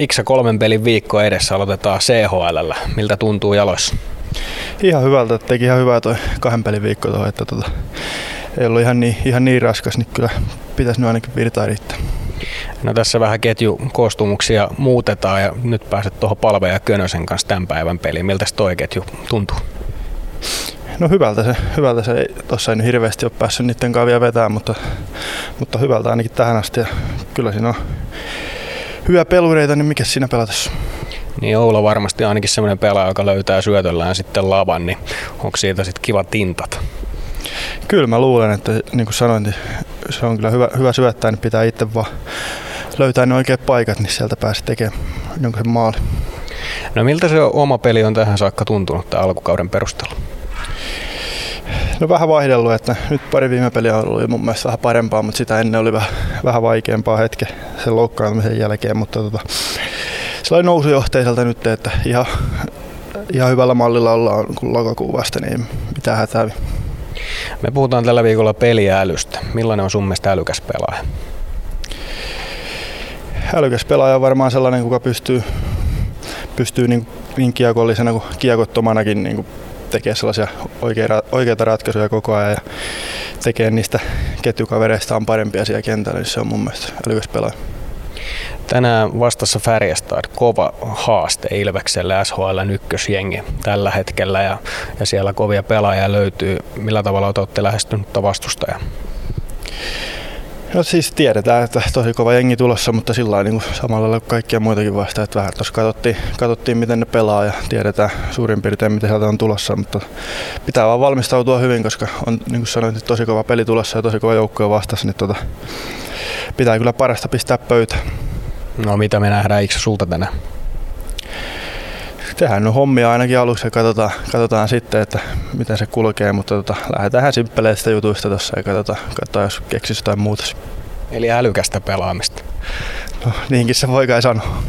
Iksä kolmen pelin viikko edessä aloitetaan CHL. Miltä tuntuu jaloissa? Ihan hyvältä, teki ihan hyvää toi kahden pelin viikko tuohon, että tota, ei ollut ihan niin, ihan niin raskas, niin kyllä pitäisi nyt ainakin virtaa riittää. No tässä vähän ketjukoostumuksia muutetaan ja nyt pääset tuohon Palve ja Könösen kanssa tämän päivän peliin. Miltä toi ketju tuntuu? No hyvältä se, hyvältä se tuossa ei nyt hirveästi ole päässyt niiden kanssa vielä vetämään, mutta, mutta hyvältä ainakin tähän asti. Ja kyllä siinä on hyviä pelureita, niin mikä siinä pelatessa? Niin Oula varmasti ainakin semmoinen pelaaja, joka löytää syötöllään sitten lavan, niin onko siitä sitten kiva tintat? Kyllä mä luulen, että niin kuin sanoin, niin se on kyllä hyvä, hyvä syöttää, niin pitää itse vaan löytää ne oikeat paikat, niin sieltä pääsee tekemään jonkun maali. No miltä se oma peli on tähän saakka tuntunut tämän alkukauden perusteella? No vähän vaihdellut, että nyt pari viime peliä ollut mun mielestä vähän parempaa, mutta sitä ennen oli vähän, vähän vaikeampaa hetke sen loukkaantumisen jälkeen, mutta tota, se oli nousujohteiselta nyt, että ihan, ihan hyvällä mallilla ollaan kun lokakuun vasta, niin mitä hätää. Me puhutaan tällä viikolla peliälystä. Millainen on sun mielestä älykäs pelaaja? Älykäs pelaaja on varmaan sellainen, kuka pystyy, pystyy niin, niin kiekollisena kuin kiekottomanakin niin kuin tekee sellaisia oikeita, oikeita ratkaisuja koko ajan ja tekee niistä ketjukavereistaan parempia siellä kentällä, niin se on mun mielestä älykäs pelaaja. Tänään vastassa Färjestad kova haaste Ilvekselle SHL ykkösjengi tällä hetkellä ja, ja siellä kovia pelaajia löytyy. Millä tavalla olette lähestynyt vastustajaa? No siis tiedetään, että tosi kova jengi tulossa, mutta sillä niin samalla lailla kuin kaikkia muitakin vastaan. Että vähän tuossa katsottiin, katsottiin, miten ne pelaa ja tiedetään suurin piirtein, mitä sieltä on tulossa. Mutta pitää vaan valmistautua hyvin, koska on niin kuin sanoin, tosi kova peli tulossa ja tosi kova joukko vastassa, niin tota, pitää kyllä parasta pistää pöytään. No mitä me nähdään, eikö sulta tänään? Tehdään nyt hommia ainakin aluksi ja katsotaan, katsotaan sitten, että miten se kulkee, mutta tota, lähdetään simppeleistä jutuista tuossa ja katsotaan, katsotaan, jos keksisi jotain muuta. Eli älykästä pelaamista. No, niinkin se voi kai sanoa.